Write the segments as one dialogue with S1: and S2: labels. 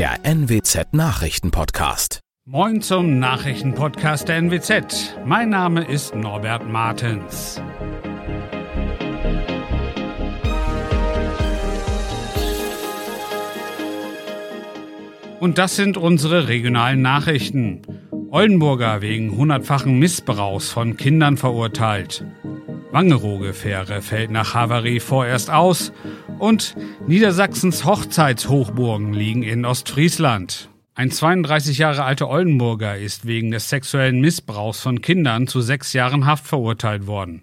S1: der NWZ Nachrichtenpodcast.
S2: Moin zum Nachrichtenpodcast der NWZ. Mein Name ist Norbert Martens. Und das sind unsere regionalen Nachrichten. Oldenburger wegen hundertfachen Missbrauchs von Kindern verurteilt. Wangerooge-Fähre fällt nach Havarie vorerst aus und Niedersachsens Hochzeitshochburgen liegen in Ostfriesland. Ein 32 Jahre alter Oldenburger ist wegen des sexuellen Missbrauchs von Kindern zu sechs Jahren Haft verurteilt worden.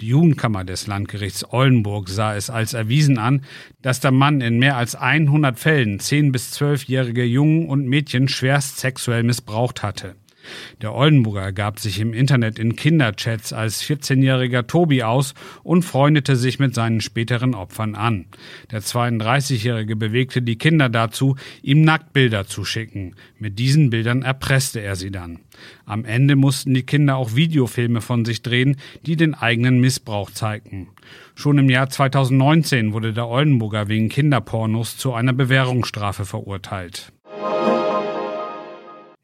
S2: Die Jugendkammer des Landgerichts Oldenburg sah es als erwiesen an, dass der Mann in mehr als 100 Fällen 10 bis 12-jährige Jungen und Mädchen schwerst sexuell missbraucht hatte. Der Oldenburger gab sich im Internet in Kinderchats als 14-jähriger Tobi aus und freundete sich mit seinen späteren Opfern an. Der 32-jährige bewegte die Kinder dazu, ihm Nacktbilder zu schicken. Mit diesen Bildern erpresste er sie dann. Am Ende mussten die Kinder auch Videofilme von sich drehen, die den eigenen Missbrauch zeigten. Schon im Jahr 2019 wurde der Oldenburger wegen Kinderpornos zu einer Bewährungsstrafe verurteilt.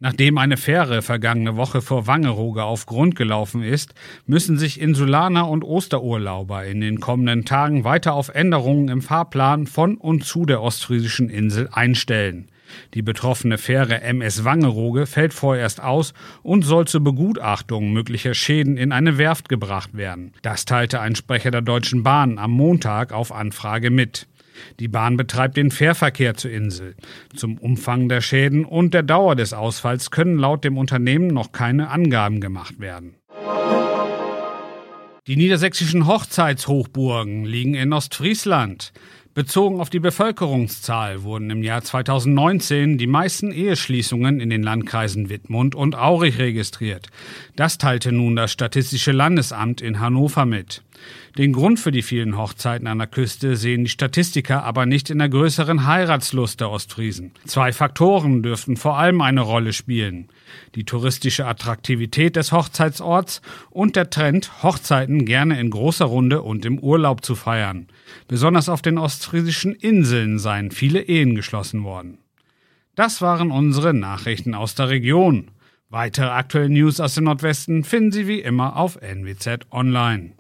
S2: Nachdem eine Fähre vergangene Woche vor Wangerooge auf Grund gelaufen ist, müssen sich Insulaner und Osterurlauber in den kommenden Tagen weiter auf Änderungen im Fahrplan von und zu der ostfriesischen Insel einstellen. Die betroffene Fähre MS Wangerooge fällt vorerst aus und soll zur Begutachtung möglicher Schäden in eine Werft gebracht werden. Das teilte ein Sprecher der Deutschen Bahn am Montag auf Anfrage mit. Die Bahn betreibt den Fährverkehr zur Insel. Zum Umfang der Schäden und der Dauer des Ausfalls können laut dem Unternehmen noch keine Angaben gemacht werden. Die niedersächsischen Hochzeitshochburgen liegen in Ostfriesland. Bezogen auf die Bevölkerungszahl wurden im Jahr 2019 die meisten Eheschließungen in den Landkreisen Wittmund und Aurich registriert. Das teilte nun das Statistische Landesamt in Hannover mit. Den Grund für die vielen Hochzeiten an der Küste sehen die Statistiker aber nicht in der größeren Heiratslust der Ostfriesen. Zwei Faktoren dürften vor allem eine Rolle spielen. Die touristische Attraktivität des Hochzeitsorts und der Trend, Hochzeiten gerne in großer Runde und im Urlaub zu feiern. Besonders auf den ostfriesischen Inseln seien viele Ehen geschlossen worden. Das waren unsere Nachrichten aus der Region. Weitere aktuelle News aus dem Nordwesten finden Sie wie immer auf NWZ Online.